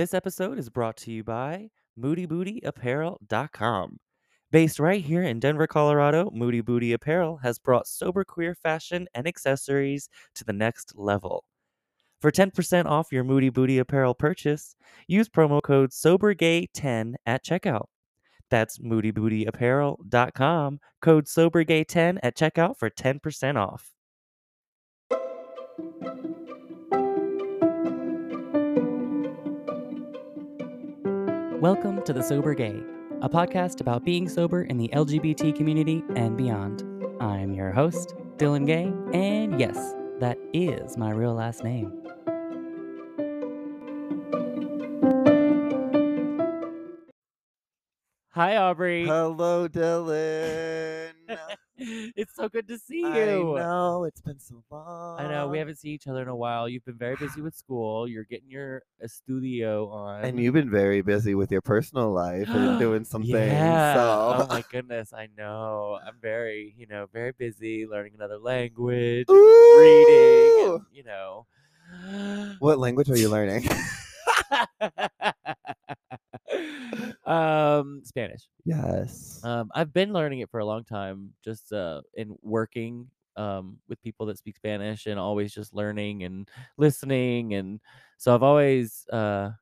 This episode is brought to you by MoodyBootyApparel.com. Based right here in Denver, Colorado, Moody Booty Apparel has brought sober queer fashion and accessories to the next level. For 10% off your Moody Booty Apparel purchase, use promo code SOBERGAY10 at checkout. That's MoodyBootyApparel.com, code SOBERGAY10 at checkout for 10% off. Welcome to The Sober Gay, a podcast about being sober in the LGBT community and beyond. I'm your host, Dillan Gay, and yes, that is my real last name. Hi, Aubrey. Hello, Dillan. it's so good to see you. I know it's been so long. I know we haven't seen each other in a while. You've been very busy with school. You're getting your uh, studio on. And you've been very busy with your personal life and doing something. yeah. So Oh my goodness, I know. I'm very, you know, very busy learning another language, Ooh. reading, and, you know. What language are you learning? um, Spanish. yes. Um, I've been learning it for a long time, just uh, in working um, with people that speak Spanish and always just learning and listening. And so I've always, uh,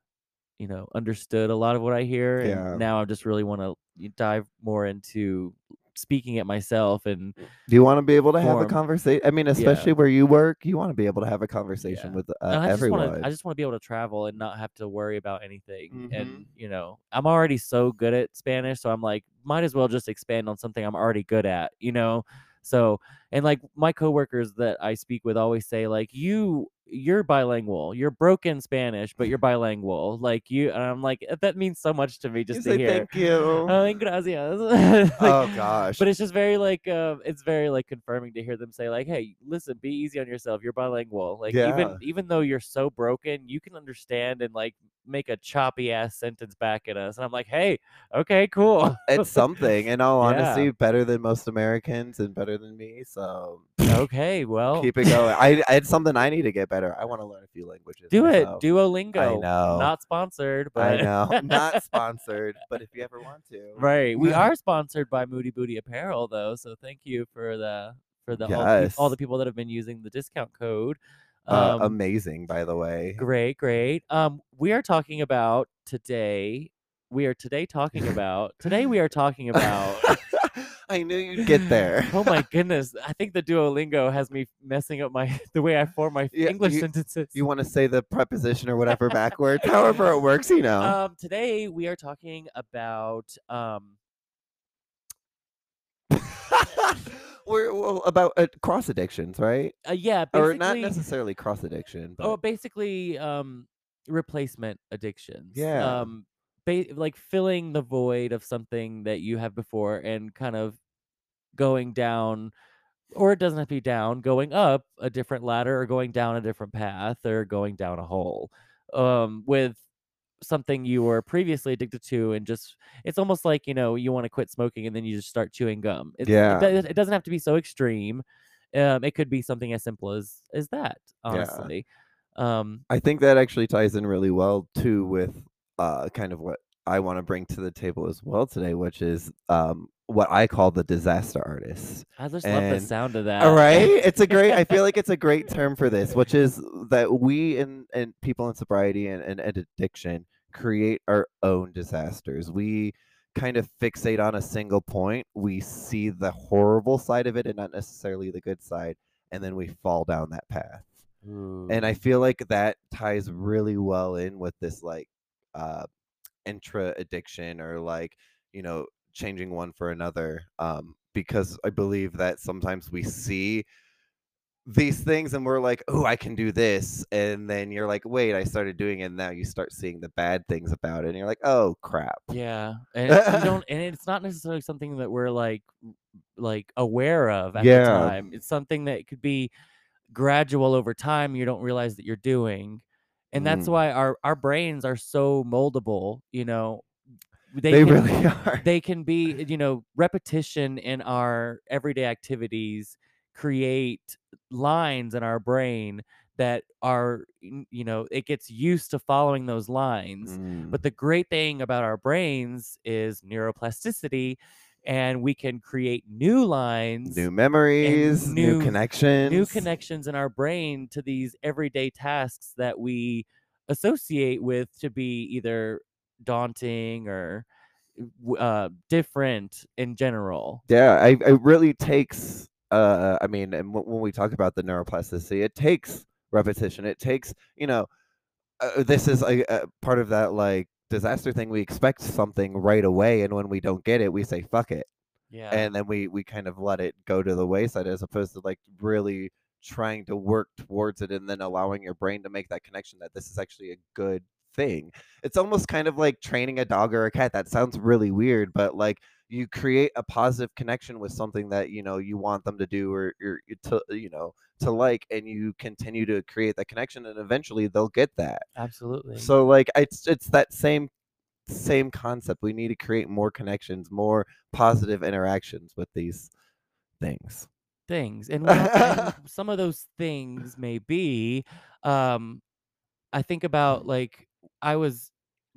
you know, understood a lot of what I hear. And Yeah. now I just really want to dive more into speaking it myself. And Do you want to be able to have a conversation? I mean, especially where you work, you want to be able to have a conversation Yeah. with uh, I just everyone. want to, I just want to be able to travel and not have to worry about anything. Mhm. And you know, I'm already so good at Spanish, so I'm like, might as well just expand on something I'm already good at. You know, so and like my coworkers that I speak with always say like you you're bilingual you're broken spanish but you're bilingual like you and i'm like that means so much to me You just say to hear thank you. oh gracias Like, oh gosh. but it's just very like um it's very like confirming to hear them say like hey listen be easy on yourself you're bilingual like Yeah. even even though you're so broken you can understand and like make a choppy ass sentence back at us and i'm like hey okay cool it's something. In all Yeah. honesty, better than most Americans and better than me. So okay well keep it going. I it's something I need to get better. I want to learn a few languages. do it duolingo know. not sponsored but I know. Not sponsored, but if you ever want to. right we are sponsored by moody booty apparel though so thank you for the for the all, all the people that have been using the discount code Uh, Um, amazing, by the way. Great, great. Um, we are talking about today. We are today talking about today. We are talking about. I knew you'd get there. oh my goodness! I think the Duolingo has me messing up my the way I form my Yeah, English you- sentences. You want to say the preposition or whatever backwards, however it works, you know. um, today we are talking about um. We're well, about uh, cross addictions, right? Uh, yeah, Or not necessarily cross addiction, but Oh, basically, um, replacement addictions. Yeah. Um, ba- like filling the void of something that you have before and kind of going down, or it doesn't have to be down, going up a different ladder or going down a different path or going down a hole. Um, with something you were previously addicted to and just it's almost like you know you want to quit smoking and then you just start chewing gum it's, Yeah. it, it doesn't have to be so extreme um it could be something as simple as as that Yeah. honestly um I think that actually ties in really well too with uh, kind of what I want to bring to the table as well today, which is um, what I call the disaster artist. i just love the sound of that All right, it's a great. I feel like it's a great term for this, which is that we and and people in sobriety and, and, and addiction create our own disasters. We kind of fixate on a single point. We see the horrible side of it and not necessarily the good side, and then we fall down that path. And I feel like that ties really well in with this like uh intra addiction or like, you know, changing one for another. Um, because I believe that sometimes we see these things and we're like, oh, I can do this. And then you're like, wait, I started doing it. And now you start seeing the bad things about it. And you're like, oh, crap. yeah and you don't and it's not necessarily something that we're like like aware of at the Yeah. time it's something that could be gradual over time you don't realize that you're doing and that's Mm. why our our brains are so moldable you know They, can, really are. they can be you know repetition in our everyday activities create lines in our brain that are you know it gets used to following those lines Mm. but the great thing about our brains is neuroplasticity and we can create new lines New memories, new, new- connections. new connections in our brain to these everyday tasks that we associate with to be either daunting or uh, different in general. Yeah, I, it really takes. Uh, I mean, and w- when we talk about the neuroplasticity, it takes repetition. It takes, you know, uh, this is a, a part of that like disaster thing. We expect something right away, and when we don't get it, we say "fuck it," Yeah. and then we we kind of let it go to the wayside, as opposed to like really trying to work towards it, and then allowing your brain to make that connection that this is actually a good thing. It's almost kind of like training a dog or a cat. That sounds really weird, but like you create a positive connection with something that you know you want them to do or, or you to you know to like and you continue to create that connection and eventually they'll get that Absolutely. so like it's it's that same same concept we need to create more connections more positive interactions with these things things and, and some of those things may be um i think about like i was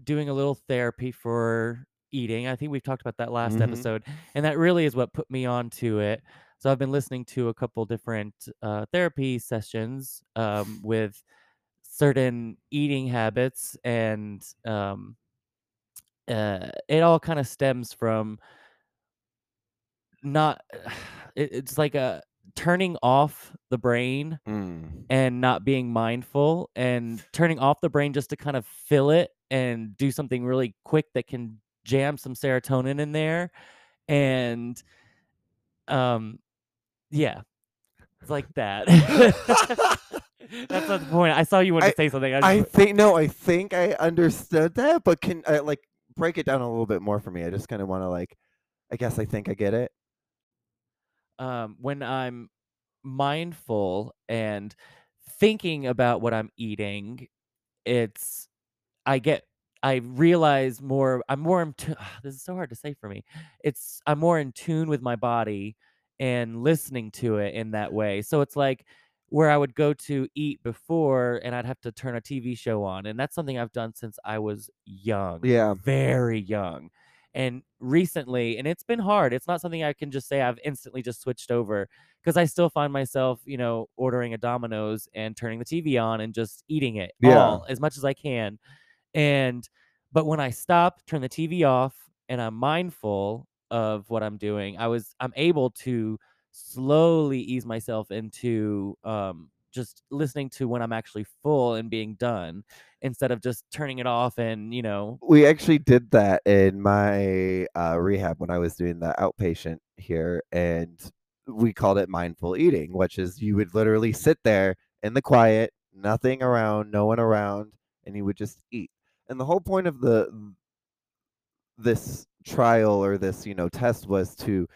doing a little therapy for eating i think we've talked about that last Mhm. episode and that really is what put me onto it so i've been listening to a couple different uh, therapy sessions um, with certain eating habits and um, uh, it all kind of stems from not it, it's like a turning off the brain Mm. and not being mindful and turning off the brain just to kind of fill it and do something really quick that can jam some serotonin in there and um yeah it's like that. That's not the point. I saw you want to say something. I i just, think no i think i understood that but can i like break it down a little bit more for me. I just kind of want to like i guess i think i get it um, when I'm mindful and thinking about what I'm eating, it's I get I realize more. I'm more in this is so hard to say for me. It's I'm more in tune with my body and listening to it in that way. So it's like where I would go to eat before and I'd have to turn a TV show on. And that's something I've done since I was young. Yeah. Very young. And recently, and it's been hard. It's not something I can just say I've instantly just switched over because I still find myself, you know, ordering a Domino's and turning the TV on and just eating it Yeah. all as much as I can. And but when I stop, turn the TV off, and I'm mindful of what I'm doing, I was I'm able to slowly ease myself into um just listening to when I'm actually full and being done instead of just turning it off and, you know, we actually did that in my uh, rehab when I was doing the outpatient here, and we called it mindful eating, which is you would literally sit there in the quiet, nothing around, no one around, and you would just eat. And the whole point of the this trial or this you know test was to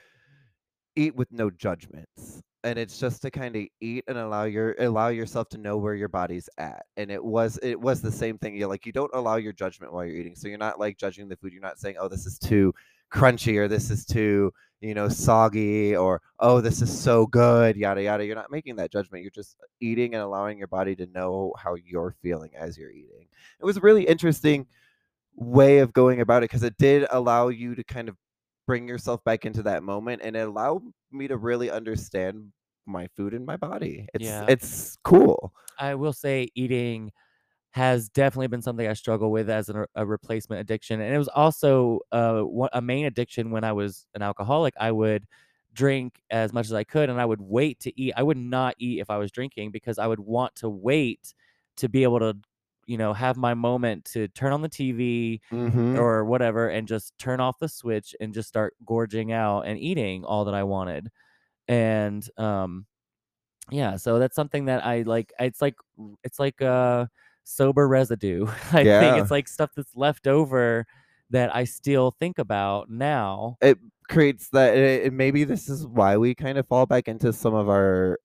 eat with no judgments and it's just to kind of eat and allow your allow yourself to know where your body's at and it was it was the same thing you're like you don't allow your judgment while you're eating so you're not like judging the food you're not saying oh this is too crunchy or this is too you know soggy or oh this is so good yada yada you're not making that judgment you're just eating and allowing your body to know how you're feeling as you're eating. It was a really interesting way of going about it because it did allow you to kind of bring yourself back into that moment and it allowed me to really understand my food in my body. It's Yeah. it's cool. I will say eating has definitely been something I struggle with as an, a replacement addiction, and it was also uh, a main addiction when I was an alcoholic. I would drink as much as I could, and I would wait to eat. I would not eat if I was drinking because I would want to wait to be able to, you know, have my moment to turn on the TV Mm-hmm. or whatever and just turn off the switch and just start gorging out and eating all that I wanted. And um yeah, so that's something that I like it's like it's like uh sober residue. I think it's like stuff that's left over that I still think about now. It creates that it, it- maybe this is why we kind of fall back into some of our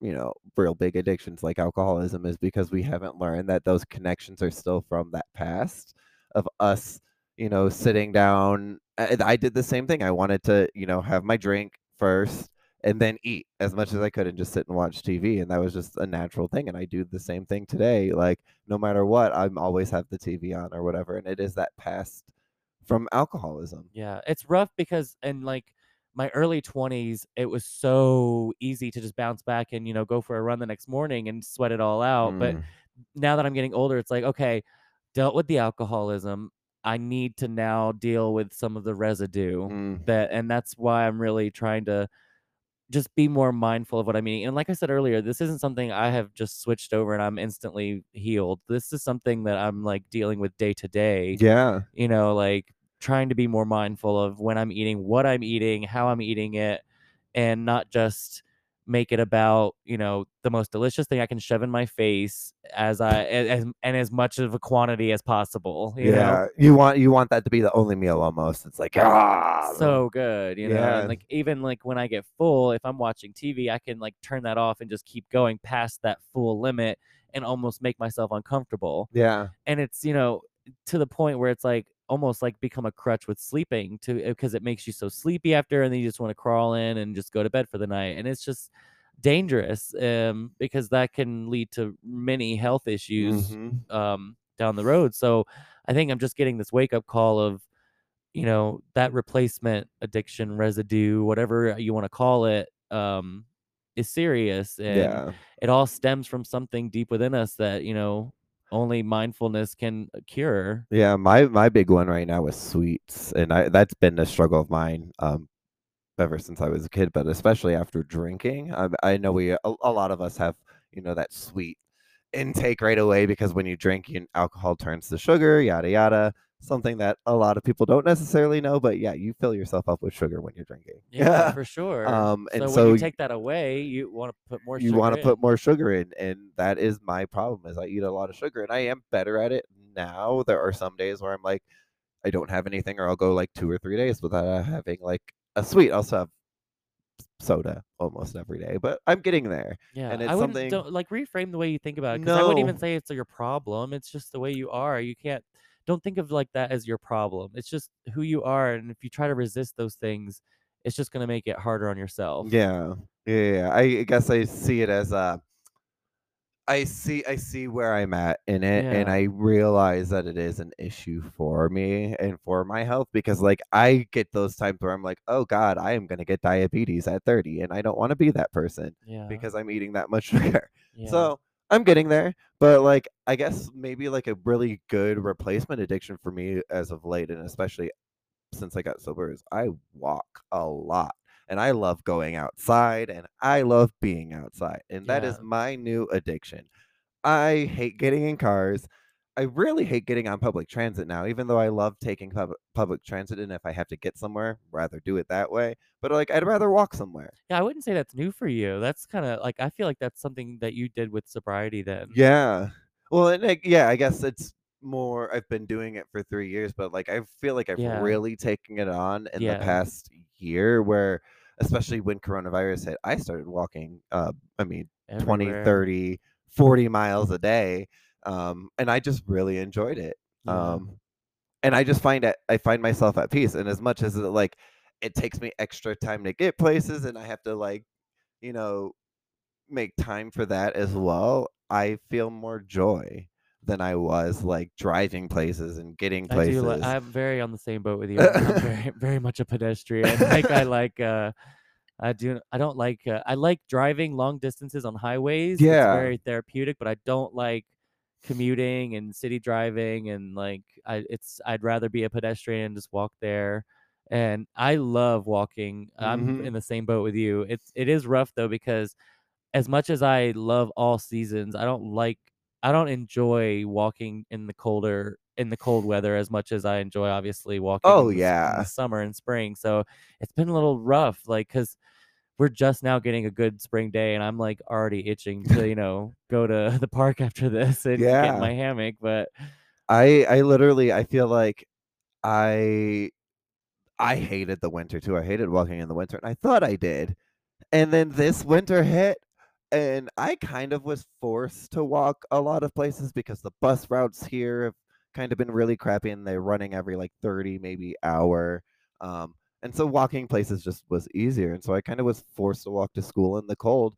you know real big addictions like alcoholism is because we haven't learned that those connections are still from that past of us you know sitting down I, I did the same thing i wanted to you know have my drink first and then eat as much as I could and just sit and watch TV. And that was just a natural thing. And I do the same thing today. Like no matter what, I'm always have the TV on or whatever. And it is that past from alcoholism. Yeah, it's rough because in like my early 20s, it was so easy to just bounce back and, you know, go for a run the next morning and sweat it all out. But Mm, now that I'm getting older, it's like, okay, dealt with the alcoholism. I need to now deal with some of the residue mm, that, and that's why I'm really trying to just be more mindful of what I'm eating. And like I said earlier, this isn't something I have just switched over and I'm instantly healed. This is something that I'm like dealing with day to day yeah. you know, like trying to be more mindful of when I'm eating, what I'm eating, how I'm eating it, and not just make it about, you know, the most delicious thing I can shove in my face as I as and as much of a quantity as possible, you know. Yeah. You want you want that to be the only meal almost. It's like ah So good, you know, Yeah. and like even like when I get full, if I'm watching TV, I can like turn that off and just keep going past that full limit and almost make myself uncomfortable. Yeah. and it's you know to the point where it's like almost like become a crutch with sleeping to because it makes you so sleepy after and then you just want to crawl in and just go to bed for the night and it's just dangerous um because that can lead to many health issues Mhm. um down the road so i think i'm just getting this wake up call of you know that replacement addiction residue whatever you want to call it um is serious and Yeah. it all stems from something deep within us that you know only mindfulness can uh, cure Yeah, my my big one right now is sweets, and I that's been a struggle of mine um ever since I was a kid, but especially after drinking. I I know we a, a lot of us have, you know, that sweet intake right away because when you drink, you, alcohol turns to sugar, yada yada. Something that a lot of people don't necessarily know, but yeah, you fill yourself up with sugar when you're drinking. yeah for sure. Um, and so when you take that away you want to put more you want to put more sugar in and that is my problem is i eat a lot of sugar and i am better at it now. There are some days where i'm like i don't have anything or i'll go like two or three days without uh, having like a sweet. I'll also have soda almost every day but i'm getting there yeah and i it's wouldn't something don't, like reframe the way you think about it because i wouldn't even say it's your problem it's just the way you are. You can't don't think of like that as your problem it's just who you are and if you try to resist those things it's just going to make it harder on yourself yeah yeah yeah. i guess i see it as a I see I see where I'm at in it and I realize that it is an issue for me and for my health because like I get those times where I'm like, "Oh god, I am going to get diabetes at 30 and I don't want to be that person yeah because I'm eating that much sugar." yeah So, I'm getting there, but like I guess maybe like a really good replacement addiction for me as of late and especially since I got sober is I walk a lot. And I love going outside and I love being outside. And that yeah is my new addiction. I hate getting in cars. I really hate getting on public transit now, even though I love taking pub- public transit. And if I have to get somewhere, rather do it that way. But like, I'd rather walk somewhere. Yeah, I wouldn't say that's new for you. That's kinda like I feel like that's something that you did with sobriety then. Yeah. Well, and like, yeah, I guess it's more. I've been doing it for three years, but like, I feel like I've Yeah. really taken it on in the past year, where especially when coronavirus hit, I started walking. Uh, I mean, 20, 30, 40 miles a day. Um, and I just really enjoyed it. Yeah. Um, and I just find it, I find myself at peace. And as much as it, like, it takes me extra time to get places and I have to like, you know, make time for that as well, I feel more joy than I was like driving places and getting I do places. I'm very on the same boat with you. I'm very very much a pedestrian. Like, I like, uh I do I don't like, uh I like driving long distances on highways. It's Yeah. very therapeutic, but I don't like commuting and city driving and, like, I it's I'd rather be a pedestrian and just walk there, and I love walking. I'm Mhm. in the same boat with you. It's it is rough, though, because as much as I love all seasons, I don't like I don't enjoy walking in the colder in the cold weather as much as I enjoy obviously walking Oh in the, in the yeah. summer and spring. So it's been a little rough, like because we're just now getting a good spring day, and I'm like already itching to you know go to the park after this and get in my hammock. But I I literally I feel like I I hated the winter too. I hated walking in the winter and I thought I did. And then this winter hit and I kind of was forced to walk a lot of places because the bus routes here have kind of been really crappy and they're running every like 30 maybe hour. Um And so walking places just was easier. And so I kind of was forced to walk to school in the cold.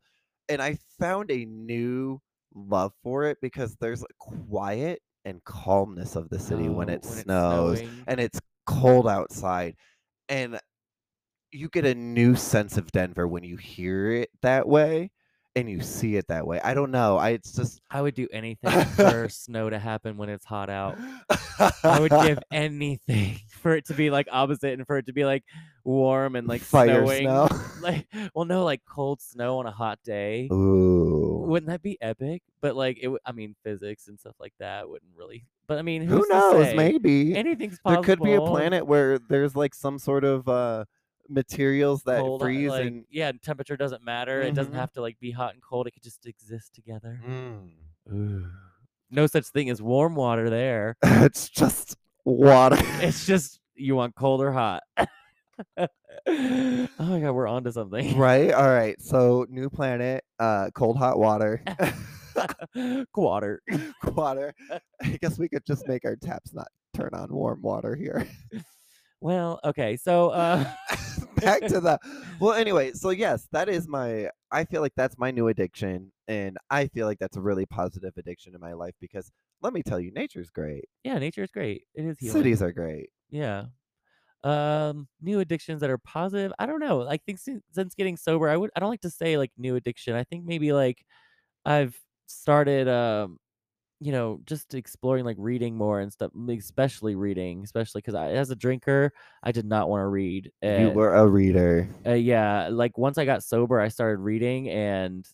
And I found a new love for it because there's a quiet and calmness of the city when Oh, it when snows snowing. and it's cold outside. And you get a new sense of Denver when you hear it that way and you see it that way. I don't know. I it's just I would do anything for snow to happen when it's hot out. I would give anything for it to be like opposite and for it to be like warm and like Fire snowing. snow. Like, well, no, like cold snow on a hot day. Ooh. Wouldn't that be epic? But like, it. I mean, physics and stuff like that wouldn't really. But I mean, Who knows? Maybe. anything's possible. there could be a planet where there's like some sort of uh materials that cold, uh, freeze like, and yeah, temperature doesn't matter. It doesn't Mhm. have to like be hot and cold. It could just exist together. Mm. No such thing as warm water there. it's just water. It's just you want cold or hot. oh my god, we're on to something. right? All right. So new planet, uh cold hot water. Water. water. I guess we could just make our taps not turn on warm water here. Well, okay, so uh Back to the well anyway, so yes, that is my I feel like that's my new addiction and I feel like that's a really positive addiction in my life because let me tell you, nature's great. yeah, nature is great. It is healing. Cities are great. Yeah. Um, new addictions that are positive. I don't know. I think since, since getting sober, I would. I don't like to say like new addiction. I think maybe like I've started, um, you know, just exploring like reading more and stuff. Especially reading, especially because I, as a drinker, I did not want to read. You were a reader. uh, yeah, like once I got sober, I started reading, and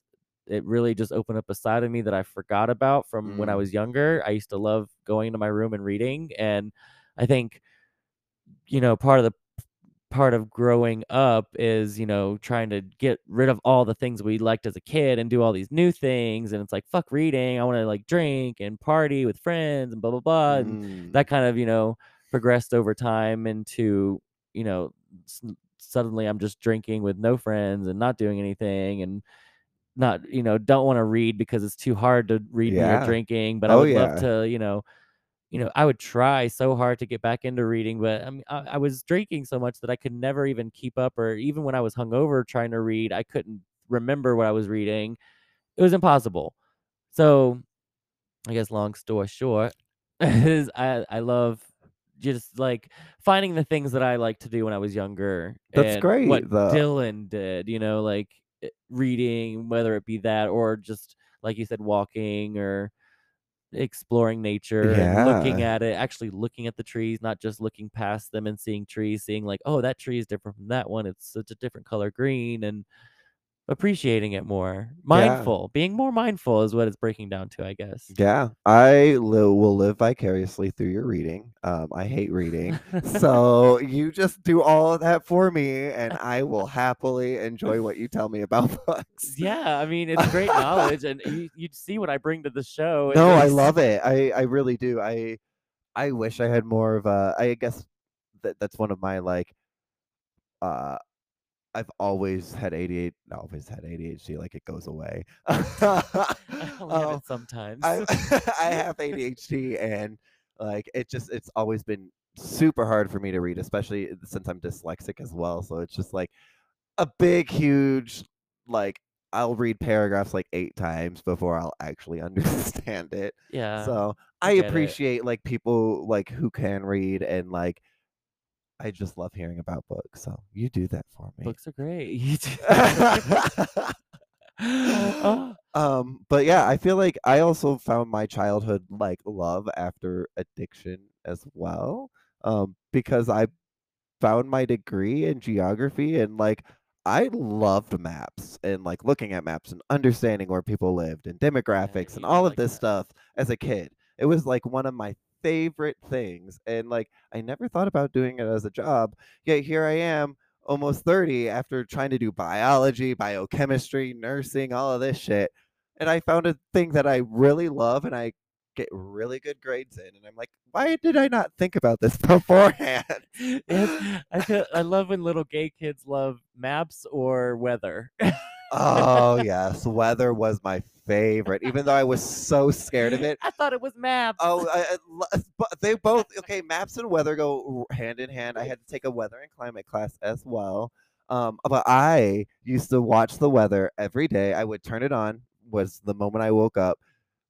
it really just opened up a side of me that I forgot about from when I Mm. was younger. I used to love going into my room and reading, and I think you know part of the part of growing up is you know trying to get rid of all the things we liked as a kid and do all these new things and it's like fuck reading i want to like drink and party with friends and blah blah blah and Mm. that kind of you know progressed over time into you know s- suddenly i'm just drinking with no friends and not doing anything and not you know don't want to read because it's too hard to read when you're drinking but i Oh, would yeah. love to you know you know i would try so hard to get back into reading but i mean I, I was drinking so much that i could never even keep up or even when i was hungover trying to read i couldn't remember what i was reading it was impossible so I guess long story short is I I love just like finding the things that I like to do when I was younger. That's and great, What though. Dillan did, you know, like eh, reading, whether it be that or just like you said, walking or exploring nature and looking at it, actually looking at the trees, not just looking past them and seeing trees, seeing like, oh, that tree is different from that one. It's such a different color green and appreciating it more. Mindful, being more mindful is what it's breaking down to, I guess. Yeah, I li- will live vicariously through your reading. Um, I hate reading, so you just do all of that for me, and I will happily enjoy what you tell me about books. Yeah, I mean it's great knowledge, and you, you'd see what I bring to the show. No, I love it. I I really do. I I wish I had more of a. I guess that that's one of my like. Uh, I've always had ADHD. Always had ADHD. Like it goes away. I only have Um, it sometimes. I I have ADHD and like it just it's always been super hard for me to read, especially since I'm dyslexic as well. So it's just like a big, huge like I'll read paragraphs like eight times before I'll actually understand it. yeah, So I I get it. appreciate like people like who can read and like I just love hearing about books. So you do that for me. books are great. Um but yeah i feel like i also found my childhood like love after addiction as well um because i found my degree in geography and like i loved maps and like looking at maps and understanding where people lived and demographics and all of like this that. stuff as a kid it was like one of my favorite things and like i never thought about doing it as a job yet here i am almost 30 after trying to do biology, biochemistry, nursing, all of this shit. And I found a thing that I really love and I get really good grades in. And I'm like, why did I not think about this beforehand? I feel, I love when little gay kids love maps or weather. Oh yes, weather was my favorite, even though I was so scared of it. I thought it was maps. Oh, I, I but they both okay. Maps and weather go hand in hand. I had to take a weather and climate class as well. Um, but I used to watch the weather every day. I would turn it on. Was the moment I woke up,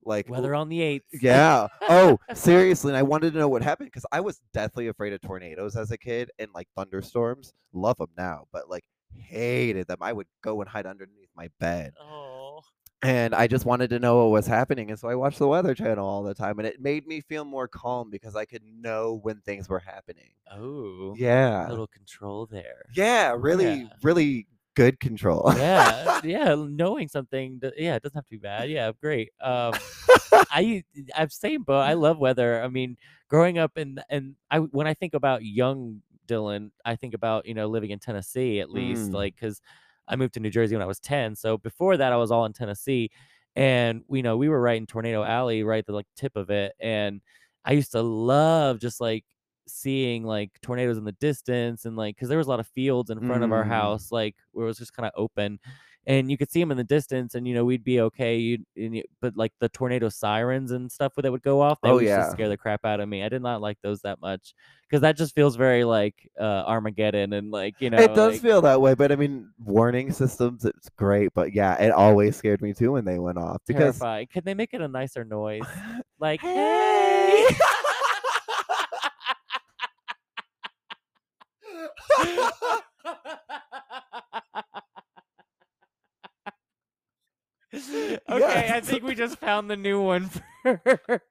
like Weather on the eighth. yeah. Oh, seriously. And I wanted to know what happened because I was deathly afraid of tornadoes as a kid and like thunderstorms. Love them now, but like hated them. I would go and hide underneath my bed. Oh. And I just wanted to know what was happening. And so I watched the Weather Channel all the time. And it made me feel more calm because I could know when things were happening. Oh. Yeah. A little control there. Yeah. Really, Yeah. really good control. yeah, yeah. Knowing something, yeah, it doesn't have to be bad. Yeah, great. Um, I I'm same but I love weather. I mean, growing up in and I when I think about young Dillan, I think about you know living in Tennessee at least, Mm. like because I moved to New Jersey when I was ten. So before that, I was all in Tennessee, and you know we were right in Tornado Alley, right at the like tip of it, and I used to love just like seeing like tornadoes in the distance and like because there was a lot of fields in front of our Mm. house like where it was just kind of open and you could see them in the distance and you know we'd be okay you'd, and you, but like the tornado sirens and stuff that would go off they Oh, would yeah. just scare the crap out of me i did not like those that much because that just feels very like uh armageddon and like you know it does like, feel that way, but I mean, warning systems, it's great. But yeah, it always scared me too when they went off because terrifying could they make it a nicer noise like Hey. hey okay, I think we just found the new one. For...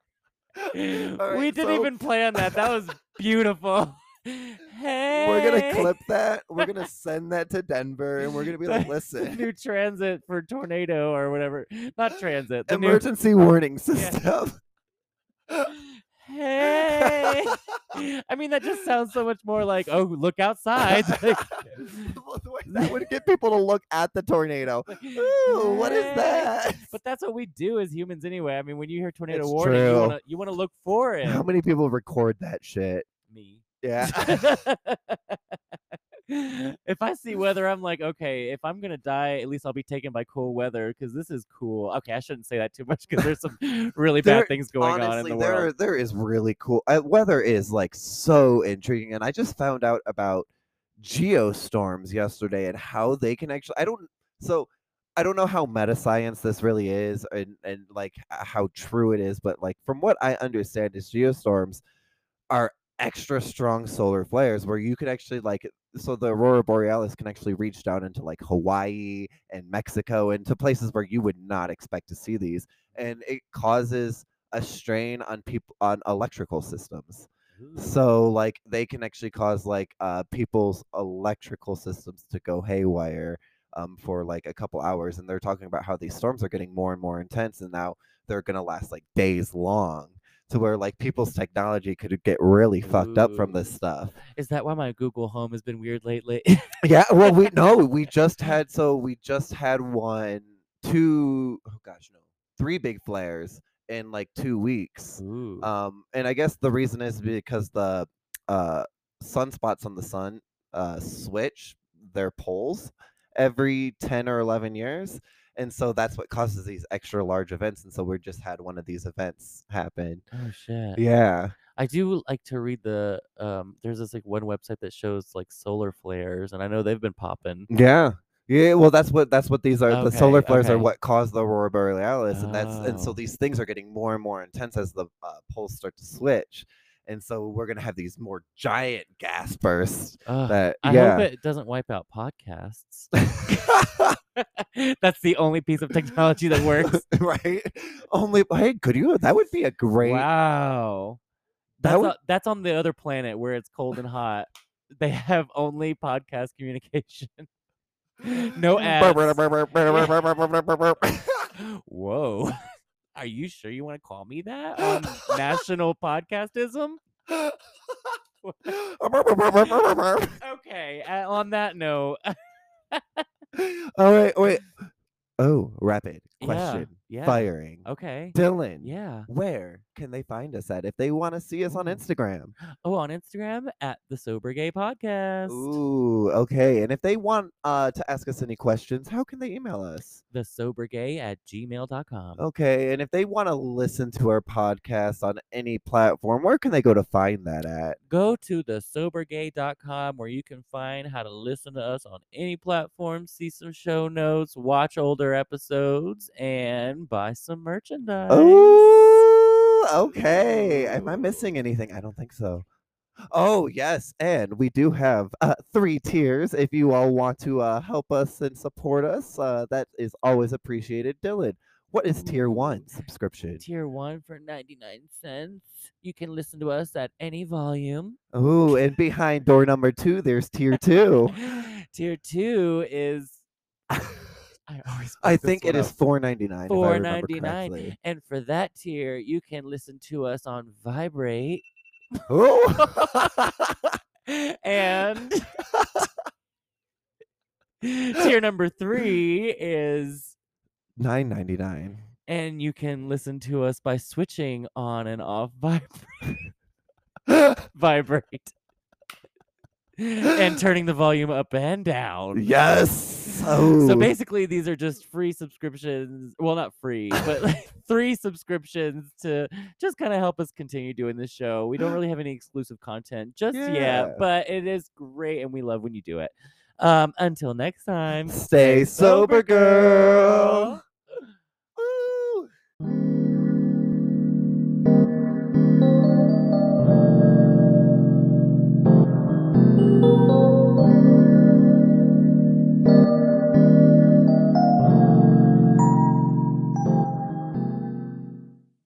we didn't so- even plan that. That was beautiful. hey, we're gonna clip that. We're gonna send that to Denver, and we're gonna be like, listen, new transit for tornado or whatever. Not transit. The new emergency warning system. Hey. I mean, that just sounds so much more like, oh, look outside. Like, that would get people to look at the tornado. Ooh, what is that? But that's what we do as humans anyway. I mean, when you hear tornado It's warning, you true. you wanna look for it. How many people record that shit? Me. Yeah. if I see weather, I'm like, okay, if I'm gonna die, at least I'll be taken by cool weather because this is cool. Okay, I shouldn't say that too much because there's some really There- bad things going on in Honestly, the there world. there is really cool. Uh, weather is like so intriguing, and I just found out about geostorms yesterday and how they can actually. I don't. So I don't know how meta science this really is, and and like how true it is, but like from what I understand, is geostorms are extra strong solar flares where you could actually like so the aurora borealis can actually reach down into like hawaii and mexico and to places where you would not expect to see these and it causes a strain on people on electrical systems. So like they can actually cause like uh people's electrical systems to go haywire um for like a couple hours and they're talking about how these storms are getting more and more intense and now they're going to last like days long to where like people's technology could get really fucked up from this stuff Is that why my Google Home has been weird lately? yeah well we no we just had so we just had one two oh gosh no three big flares in like two weeks Ooh. um and i guess the reason is because the uh sunspots on the sun uh switch their poles every 10 or 11 years and so that's what causes these extra large events and so we just had one of these events happen oh shit. yeah I do like to read the um there's this like one website that shows like solar flares and I know they've been popping. yeah yeah well that's what that's what these are the solar Okay, flares are what cause the aurora borealis and that's and so Oh. these things are getting more and more intense as the uh, poles start to switch and so we're gonna have these more giant gas bursts Ugh, that I hope it doesn't wipe out podcasts. That's the only piece of technology that works. right? Only hey, could you? That would be a great. Wow. That That's would- on, that's on the other planet where it's cold and hot. They have only podcast communication. no ads. Whoa. Are you sure you want to call me that on national podcastism? Okay. uh, on that note, All right, wait. Oh, rapid question. Yeah. firing. Okay. Dillan, Yeah. where can they find us at if they want to see us on Instagram? Oh, on Instagram at the Sober Gay Podcast. Ooh, okay. And if they want uh, to ask us any questions, how can they email us? The Sober Gay at gmail.com. Okay. And if they want to listen to our podcast on any platform, where can they go to find that at? Go to the sobergay.com where you can find how to listen to us on any platform, see some show notes, watch older episodes, and buy some merchandise. Oh, okay. Am I missing anything? I don't think so. Oh, yes. And we do have uh, three tiers. If you all want to uh, help us and support us, uh, that is always appreciated. Dillan, what is tier one subscription? Tier 1 for 99 cents. You can listen to us at any volume. Ooh, and behind door number two, there's tier two. Tier 2 is I always I think it is four ninety nine. Remember $4.99. correctly. And for that tier, you can listen to us on Vibrate. Ooh. and tier number three is Nine ninety nine. and you can listen to us by switching on and off vibrate, vibrate and turning the volume up and down. yes. So Oh. basically, these are just free subscriptions. Well, not free, but like three subscriptions to just kind of help us continue doing this show. We don't really have any exclusive content just Yeah. yet, but it is great, and we love when you do it. Um, until next time, Stay sober, girl.